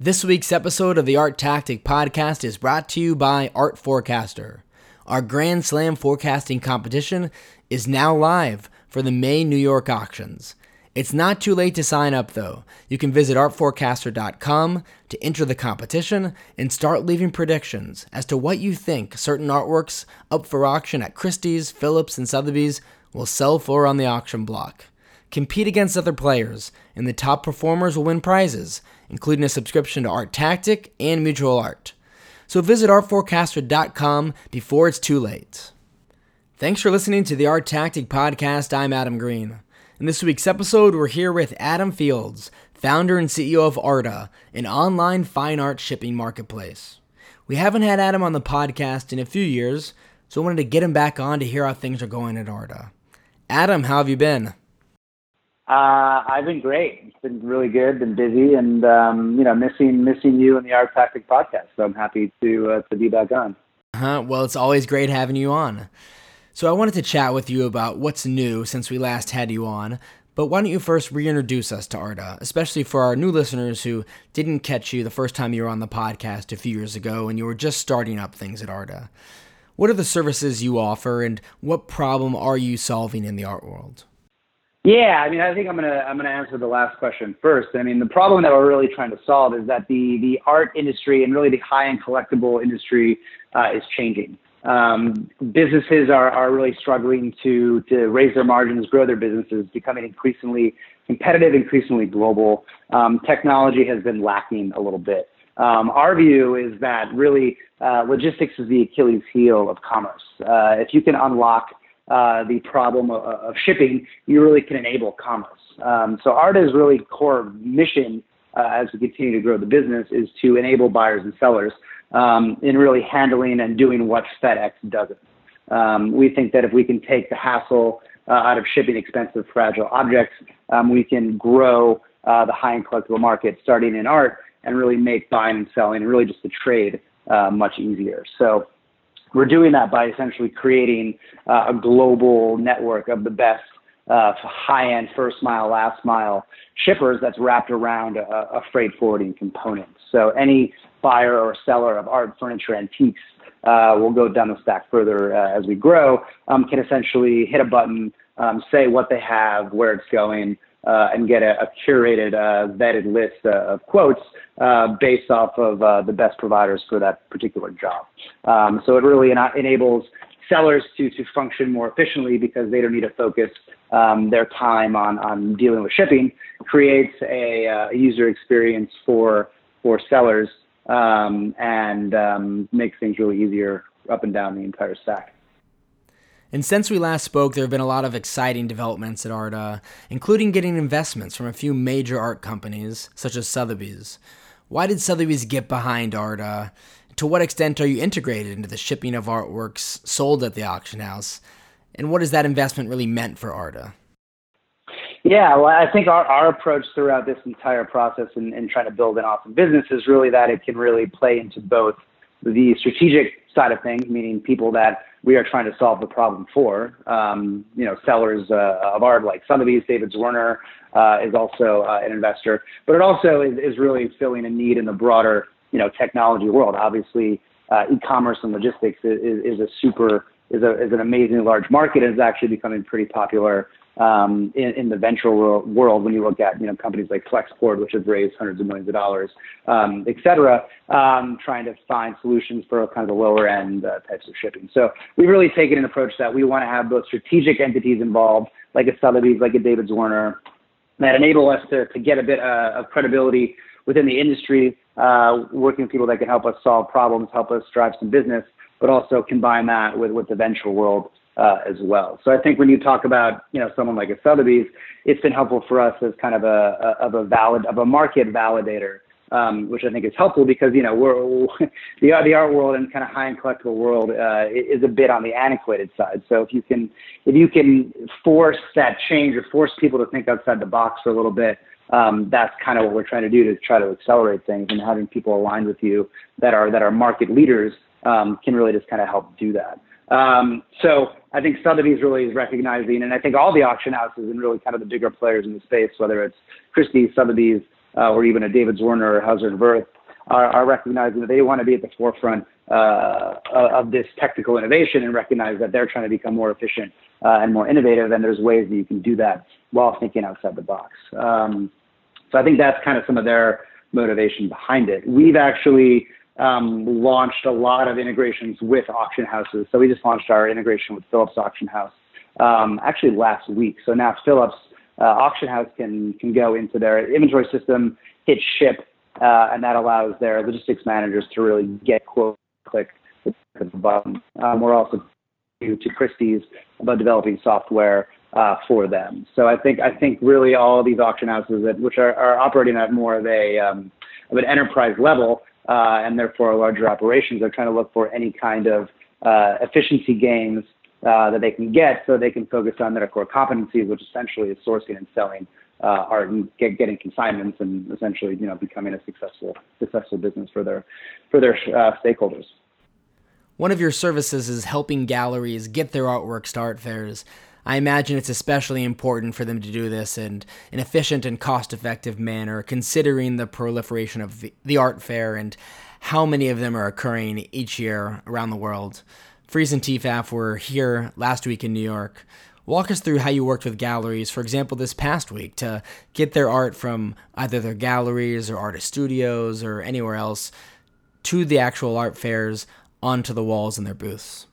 This week's episode of the Art Tactic Podcast is brought to you by Art Forecaster. Our Grand Slam forecasting competition is now live for the May New York auctions. It's not too late to sign up, though. You can visit artforecaster.com to enter the competition and start leaving predictions as to what you think certain artworks up for auction at Christie's, Phillips, and Sotheby's will sell for on the auction block. Compete against other players, and the top performers will win prizes, including a subscription to Art Tactic and Mutual Art. So visit artforecaster.com before it's too late. Thanks for listening to the Art Tactic Podcast. I'm Adam Green. In this week's episode, we're here with Adam Fields, founder and CEO of Arta, an online fine art shipping marketplace. We haven't had Adam on the podcast in a few years, so I wanted to get him back on to hear how things are going at Arta. Adam, how have you been? Uh, I've been great. It's been really good. Been busy, and um, you know, missing missing you and the Art Tactic podcast. So I'm happy to uh, to be back on. Uh-huh. Well, it's always great having you on. So I wanted to chat with you about what's new since we last had you on. But why don't you first reintroduce us to Arta, especially for our new listeners who didn't catch you the first time you were on the podcast a few years ago and you were just starting up things at Arta. What are the services you offer, and what problem are you solving in the art world? Yeah, I mean, I think I'm gonna I'm gonna answer the last question first. I mean, the problem that we're really trying to solve is that the the art industry and really the high end collectible industry uh, is changing. Um, businesses are are really struggling to to raise their margins, grow their businesses, becoming increasingly competitive, increasingly global. Um, technology has been lacking a little bit. Um, our view is that really uh, logistics is the Achilles heel of commerce. Uh, if you can unlock uh, the problem of, of, shipping, you really can enable commerce. Um, so Arta's really core mission uh, as we continue to grow the business is to enable buyers and sellers um, in really handling and doing what FedEx doesn't. Um, we think that if we can take the hassle uh, out of shipping expensive, fragile objects, um, we can grow uh, the high-end collectible market, starting in art, and really make buying and selling and really just the trade uh, much easier. So we're doing that by essentially creating uh, a global network of the best uh, high-end first mile, last mile shippers that's wrapped around a, a, freight forwarding component. So any buyer or seller of art, furniture, antiques uh, will go down the stack further uh, as we grow, um, can essentially hit a button, um, say what they have, where it's going, uh, and get a, a curated, uh, vetted list uh, of quotes uh, based off of uh, the best providers for that particular job. Um, so it really ena- enables sellers to, to function more efficiently because they don't need to focus um, their time on, on dealing with shipping, creates a, uh, user experience for, for sellers um, and um, makes things really easier up and down the entire stack. And since we last spoke, there have been a lot of exciting developments at Arta, including getting investments from a few major art companies, such as Sotheby's. Why did Sotheby's get behind Arta? To what extent are you integrated into the shipping of artworks sold at the auction house? And what has that investment really meant for Arta? Yeah, well, I think our, our approach throughout this entire process in, in trying to build an awesome business is really that it can really play into both the strategic side of things, meaning people that we are trying to solve the problem for. Um, you know, sellers uh, of art like Sotheby's, David Zwirner uh, is also uh, an investor, but it also is, is, really filling a need in the broader, you know, technology world. Obviously, uh, e-commerce and logistics is, is, a super is, a, is an amazingly large market and is actually becoming pretty popular um, in, in, the venture world, when you look at you know companies like Flexport, which have raised hundreds of millions of dollars, um, et cetera, um, trying to find solutions for kind of the lower end uh, types of shipping. So we've really taken an approach that we want to have both strategic entities involved, like a Sotheby's, like a David Zwirner, that enable us to, to get a bit uh, of credibility within the industry, uh, working with people that can help us solve problems, help us drive some business, but also combine that with, with the venture world uh, as well. So I think when you talk about you know someone like a Sotheby's, it's been helpful for us as kind of a, a of a valid of a market validator, um, which I think is helpful because you know we're the the art world and kind of high end collectible world uh, is a bit on the antiquated side. So if you can if you can force that change or force people to think outside the box for a little bit. Um, that's kind of what we're trying to do to try to accelerate things and having people aligned with you that are that are market leaders um, can really just kind of help do that. Um, so I think Sotheby's really is recognizing, and I think all the auction houses and really kind of the bigger players in the space, whether it's Christie's, Sotheby's, uh, or even a David Zwirner or Hauser and Wirth are, are recognizing that they want to be at the forefront uh, of this technical innovation and recognize that they're trying to become more efficient uh, and more innovative. And there's ways that you can do that while thinking outside the box. Um, so I think that's kind of some of their motivation behind it. We've actually um, launched a lot of integrations with auction houses. So we just launched our integration with Phillips Auction House um, actually last week. So now Phillips uh, Auction House can can go into their inventory system, hit ship, uh, and that allows their logistics managers to really get quote click at the button. Um, we're also to, to Christie's about developing software uh, for them. So I think I think really all these auction houses that which are, are operating at more of a um, of an enterprise level uh, and therefore larger operations are trying to look for any kind of uh, efficiency gains uh, that they can get so they can focus on their core competencies, which essentially is sourcing and selling uh, art and get, getting consignments and essentially you know becoming a successful successful business for their for their uh, stakeholders. One of your services is helping galleries get their artworks to art fairs. I imagine it's especially important for them to do this in an efficient and cost effective manner, considering the proliferation of the, the art fair and how many of them are occurring each year around the world. Frieze and TEFAF were here last week in New York. Walk us through how you worked with galleries, for example, this past week, to get their art from either their galleries or artist studios or anywhere else to the actual art fairs onto the walls in their booths?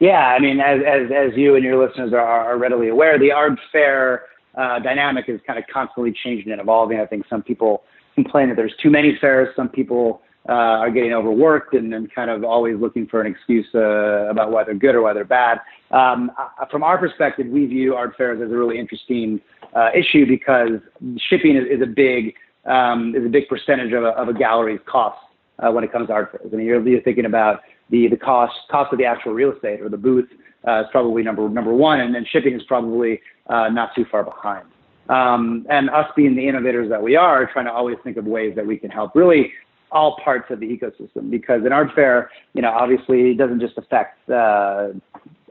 Yeah, I mean, as as, as you and your listeners are, are readily aware, the art fair uh, dynamic is kind of constantly changing and evolving. I think some people complain that there's too many fairs. Some people uh, are getting overworked and, and kind of always looking for an excuse uh, about why they're good or why they're bad. Um, uh, from our perspective, we view art fairs as a really interesting uh, issue because shipping is, is a big um, is a big percentage of a, of a gallery's cost uh, when it comes to art fairs. I mean, you're, you're thinking about the the cost cost of the actual real estate or the booth uh, is probably number number one, and then shipping is probably uh, not too far behind. Um, and us being the innovators that we are, trying to always think of ways that we can help really all parts of the ecosystem because an art fair, you know, obviously it doesn't just affect uh,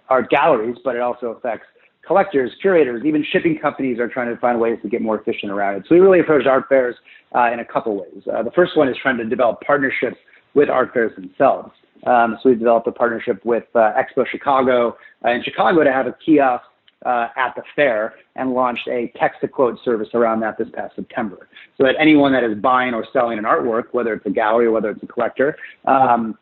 art galleries, but it also affects collectors, curators, even shipping companies are trying to find ways to get more efficient around it. So we really approach art fairs uh, in a couple ways. Uh, the first one is trying to develop partnerships with art fairs themselves. Um, so we developed a partnership with uh, Expo Chicago uh, in Chicago to have a kiosk uh, at the fair and launched a text to quote service around that this past September. So that anyone that is buying or selling an artwork, whether it's a gallery or whether it's a collector, um,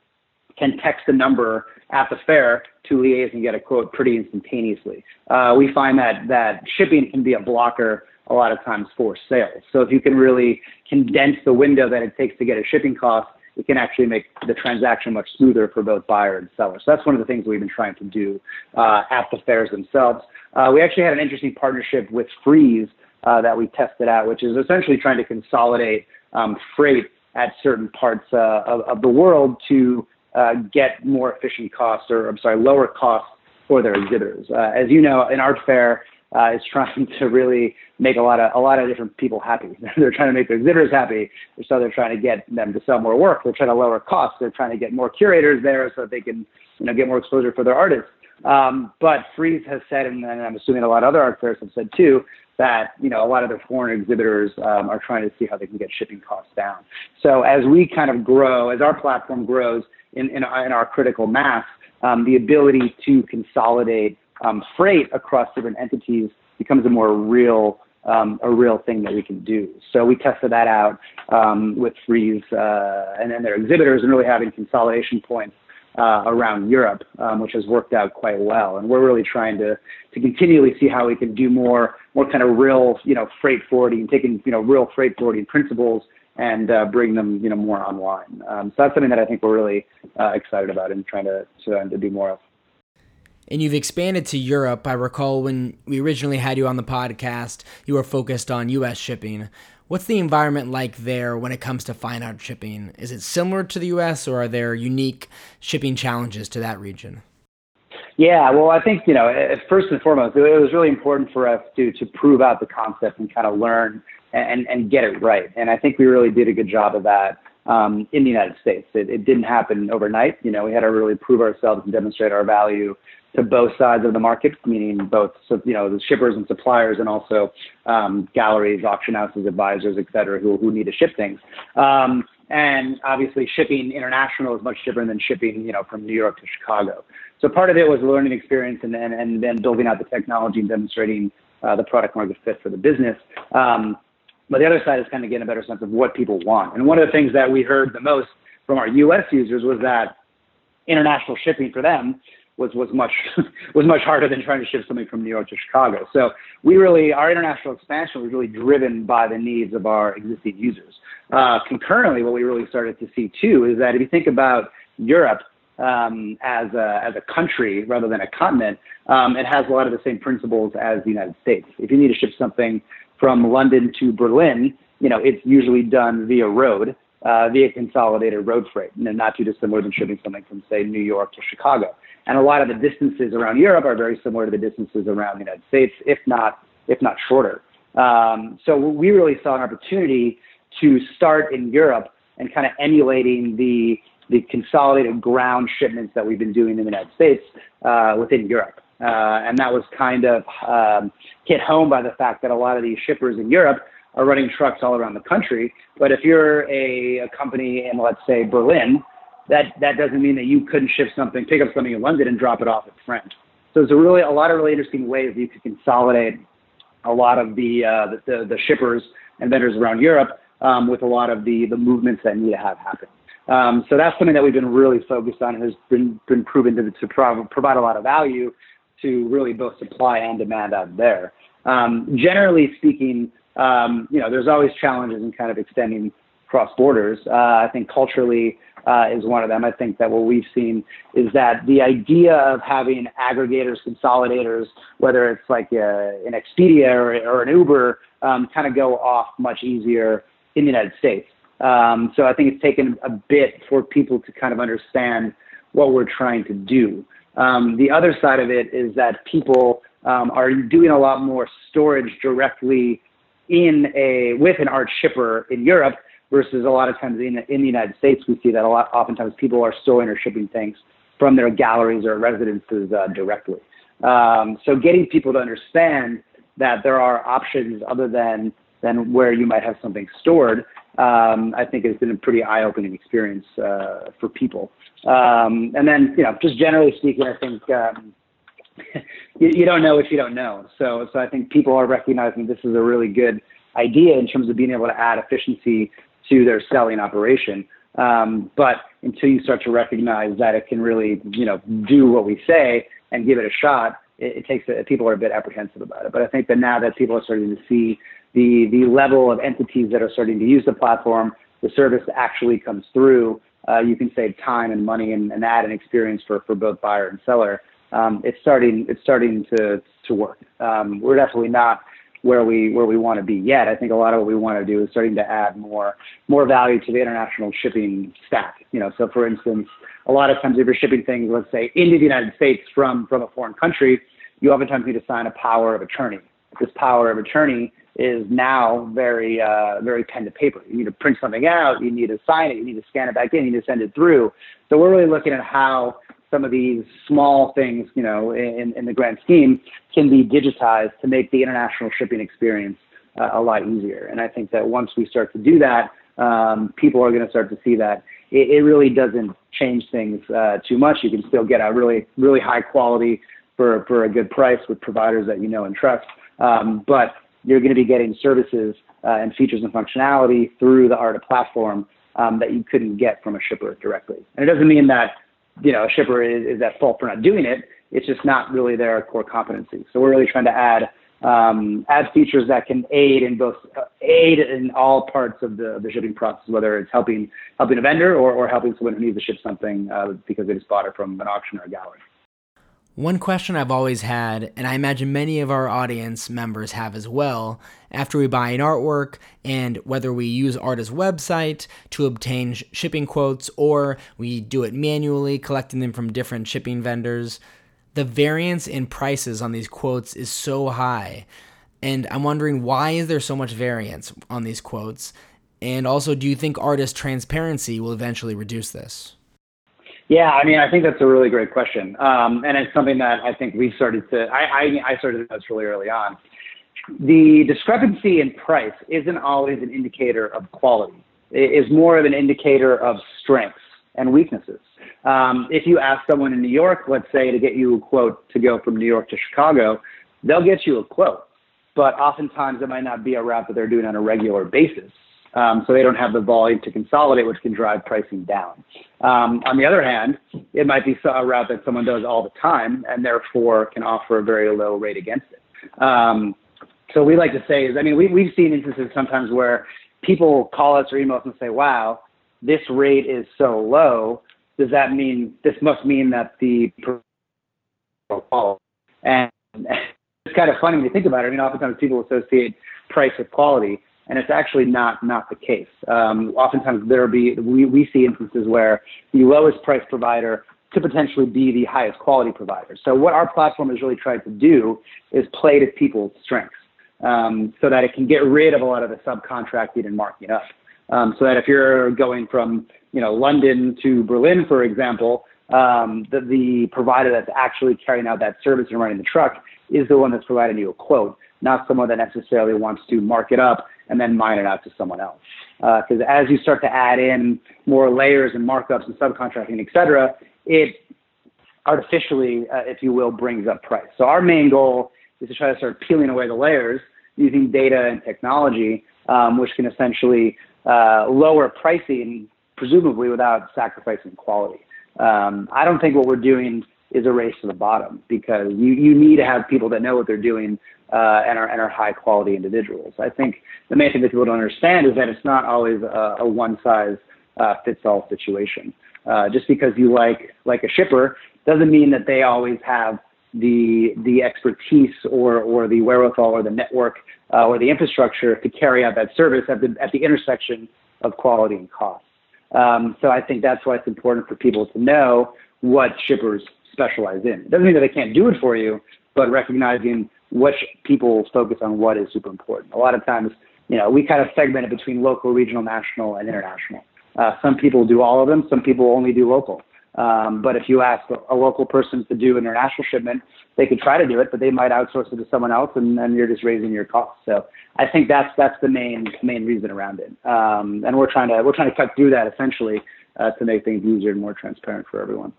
can text a number at the fair to liaise and get a quote pretty instantaneously. Uh, we find that that shipping can be a blocker a lot of times for sales. So if you can really condense the window that it takes to get a shipping cost it can actually make the transaction much smoother for both buyer and seller. So that's one of the things we've been trying to do uh, at the fairs themselves. Uh, we actually had an interesting partnership with Frieze uh, that we tested out, which is essentially trying to consolidate um, freight at certain parts uh, of, of, the world to uh, get more efficient costs, or I'm sorry, lower costs for their exhibitors. Uh, as you know, in art fair uh, is trying to really make a lot of a lot of different people happy. they're trying to make their exhibitors happy, so they're trying to get them to sell more work. They're trying to lower costs. They're trying to get more curators there so that they can you know get more exposure for their artists. Um, but Frieze has said, and, and I'm assuming a lot of other art fairs have said too, that you know a lot of their foreign exhibitors um, are trying to see how they can get shipping costs down. So as we kind of grow, as our platform grows in in, in our critical mass, um, the ability to consolidate um, freight across different entities becomes a more real um, a real thing that we can do. So we tested that out um, with Frieze uh, and then their exhibitors and really having consolidation points uh, around Europe, um, which has worked out quite well. And we're really trying to to continually see how we can do more more kind of real you know freight forwarding, taking you know real freight forwarding principles and uh, bring them you know more online. Um, so that's something that I think we're really uh, excited about and trying to to, to do more of and you've expanded to Europe. I recall when we originally had you on the podcast, you were focused on US shipping. What's the environment like there when it comes to fine art shipping? Is it similar to the US or are there unique shipping challenges to that region? Yeah, well, I think, you know, eh, eh, first and foremost, it was really important for us to, to prove out the concept and kind of learn and, and get it right. And I think we really did a good job of that um, in the United States. It, it didn't happen overnight. You know, we had to really prove ourselves and demonstrate our value to both sides of the market, meaning both you know the shippers and suppliers, and also um, galleries, auction houses, advisors, et cetera, who who need to ship things. Um, and obviously, shipping international is much different than shipping you know from New York to Chicago. So part of it was learning experience, and and, and then building out the technology and demonstrating uh, the product market fit for the business. Um, but the other side is kind of getting a better sense of what people want. And one of the things that we heard the most from our U.S. users was that international shipping for them was was much was much harder than trying to ship something from New York to Chicago. So we really our international expansion was really driven by the needs of our existing users. Uh, concurrently, what we really started to see too is that if you think about Europe um, as a as a country rather than a continent, um, it has a lot of the same principles as the United States. If you need to ship something from London to Berlin, you know it's usually done via road uh, via consolidated road freight, and not too dissimilar than shipping something from, say, New York to Chicago. And a lot of the distances around Europe are very similar to the distances around the United States, if not, if not shorter. Um, so we really saw an opportunity to start in Europe and kind of emulating the the consolidated ground shipments that we've been doing in the United States uh, within Europe. Uh, and that was kind of um, hit home by the fact that a lot of these shippers in Europe are running trucks all around the country. But if you're a, a company in, let's say, Berlin, that, that doesn't mean that you couldn't ship something, pick up something in London and drop it off at France. So there's a really a lot of really interesting ways you could consolidate a lot of the, uh, the, the, the shippers and vendors around Europe um, with a lot of the, the movements that need to have happen. Um, so that's something that we've been really focused on and has been, been proven to, to prov- provide a lot of value to really both supply and demand out there. Um, generally speaking, um, you know, there's always challenges in kind of extending cross borders. Uh, I think culturally uh, is one of them. I think that what we've seen is that the idea of having aggregators, consolidators, whether it's like a, uh, an Expedia or, or an Uber, um, kind of go off much easier in the United States. Um, so I think it's taken a bit for people to kind of understand what we're trying to do. Um, the other side of it is that people um, are doing a lot more storage directly in a with an art shipper in Europe versus a lot of times in, in the United States we see that a lot oftentimes people are storing or shipping things from their galleries or residences uh, directly. Um, so getting people to understand that there are options other than than where you might have something stored, um, I think has been a pretty eye-opening experience uh, for people. Um, and then, you know, just generally speaking, I think um, you, you don't know what you don't know. So, so I think people are recognizing this is a really good idea in terms of being able to add efficiency to their selling operation. Um, but until you start to recognize that it can really, you know, do what we say and give it a shot, it, it takes a, people are a bit apprehensive about it. But I think that now that people are starting to see the the level of entities that are starting to use the platform, the service actually comes through. Uh, you can save time and money and, and add an experience for, for both buyer and seller um, it's starting it's starting to to work. Um, we're definitely not where we where we want to be yet. I think a lot of what we want to do is starting to add more more value to the international shipping stack. You know, so for instance, a lot of times if you're shipping things, let's say into the United States from from a foreign country, you oftentimes need to sign a power of attorney. This power of attorney is now very uh, very pen to paper. You need to print something out, you need to sign it, you need to scan it back in, you need to send it through. So we're really looking at how some of these small things, you know, in, in the grand scheme, can be digitized to make the international shipping experience uh, a lot easier. And I think that once we start to do that, um, people are going to start to see that it, it really doesn't change things uh, too much. You can still get a really, really high quality for, for a good price with providers that you know and trust. Um, but you're going to be getting services uh, and features and functionality through the Arta platform um, that you couldn't get from a shipper directly. And it doesn't mean that you know, a shipper is, is at fault for not doing it. It's just not really their core competency. So we're really trying to add um, add features that can aid in both uh, aid in all parts of the, the shipping process, whether it's helping helping a vendor or, or helping someone who needs to ship something uh, because they just bought it from an auction or a gallery. One question I've always had, and I imagine many of our audience members have as well, after we buy an artwork and whether we use Arta's website to obtain sh- shipping quotes or we do it manually, collecting them from different shipping vendors, the variance in prices on these quotes is so high. And I'm wondering why is there so much variance on these quotes? And also, do you think artist transparency will eventually reduce this? Yeah, I mean, I think that's a really great question, um, and it's something that I think we started to. I, I, I started this really early on. The discrepancy in price isn't always an indicator of quality. It is more of an indicator of strengths and weaknesses. Um, if you ask someone in New York, let's say, to get you a quote to go from New York to Chicago, they'll get you a quote, but oftentimes it might not be a route that they're doing on a regular basis. Um, so they don't have the volume to consolidate, which can drive pricing down. Um, on the other hand, it might be a route that someone does all the time and therefore can offer a very low rate against it. Um, so we like to say is, I mean, we, we've seen instances sometimes where people call us or email us and say, wow, this rate is so low. Does that mean, this must mean that the and it's kind of funny when you think about it. I mean, oftentimes people associate price with quality and it's actually not not the case. Um, oftentimes there be we, we see instances where the lowest price provider could potentially be the highest quality provider. So what our platform has really tried to do is play to people's strengths, um, so that it can get rid of a lot of the subcontracting and marking up. Um, so that if you're going from you know London to Berlin, for example, um, the, the provider that's actually carrying out that service and running the truck is the one that's providing you a quote, not someone that necessarily wants to mark it up and then mine it out to someone else. Because uh, as you start to add in more layers and markups and subcontracting, et cetera, it artificially, uh, if you will, brings up price. So our main goal is to try to start peeling away the layers using data and technology, um, which can essentially uh, lower pricing, presumably without sacrificing quality. Um, I don't think what we're doing is a race to the bottom because you, you need to have people that know what they're doing uh, and, are, and are high quality individuals. I think the main thing that people don't understand is that it's not always a, a one size uh, fits all situation. Uh, just because you like like a shipper doesn't mean that they always have the the expertise or or the wherewithal or the network uh, or the infrastructure to carry out that service at the at the intersection of quality and cost. Um, so I think that's why it's important for people to know what shippers specialize in. It doesn't mean that they can't do it for you, but recognizing which people focus on what is super important. A lot of times, you know, we kind of segment it between local, regional, national, and international. Uh, some people do all of them. Some people only do local. Um, but if you ask a, local person to do international shipment, they could try to do it, but they might outsource it to someone else, and then you're just raising your costs. So I think that's that's the main main reason around it. Um, and we're trying to we're trying to cut through that essentially uh, to make things easier and more transparent for everyone.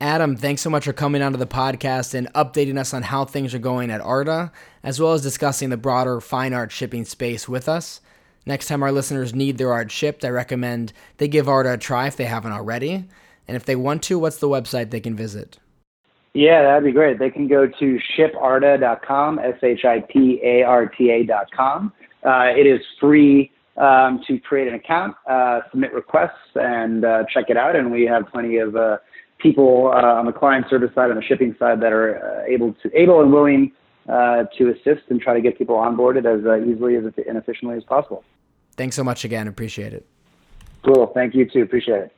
Adam, thanks so much for coming onto the podcast and updating us on how things are going at Arta, as well as discussing the broader fine art shipping space with us. Next time our listeners need their art shipped, I recommend they give Arta a try if they haven't already. And if they want to, what's the website they can visit? Yeah, that'd be great. They can go to shiparta.com, S H I P A R T A.com. Uh, it is free um, to create an account, uh, submit requests, and uh, check it out. And we have plenty of uh, people uh, on the client service side and the shipping side that are uh, able to able and willing uh, to assist and try to get people onboarded as uh, easily as and efficiently as possible. Thanks so much again. Appreciate it. Cool. Thank you too. Appreciate it.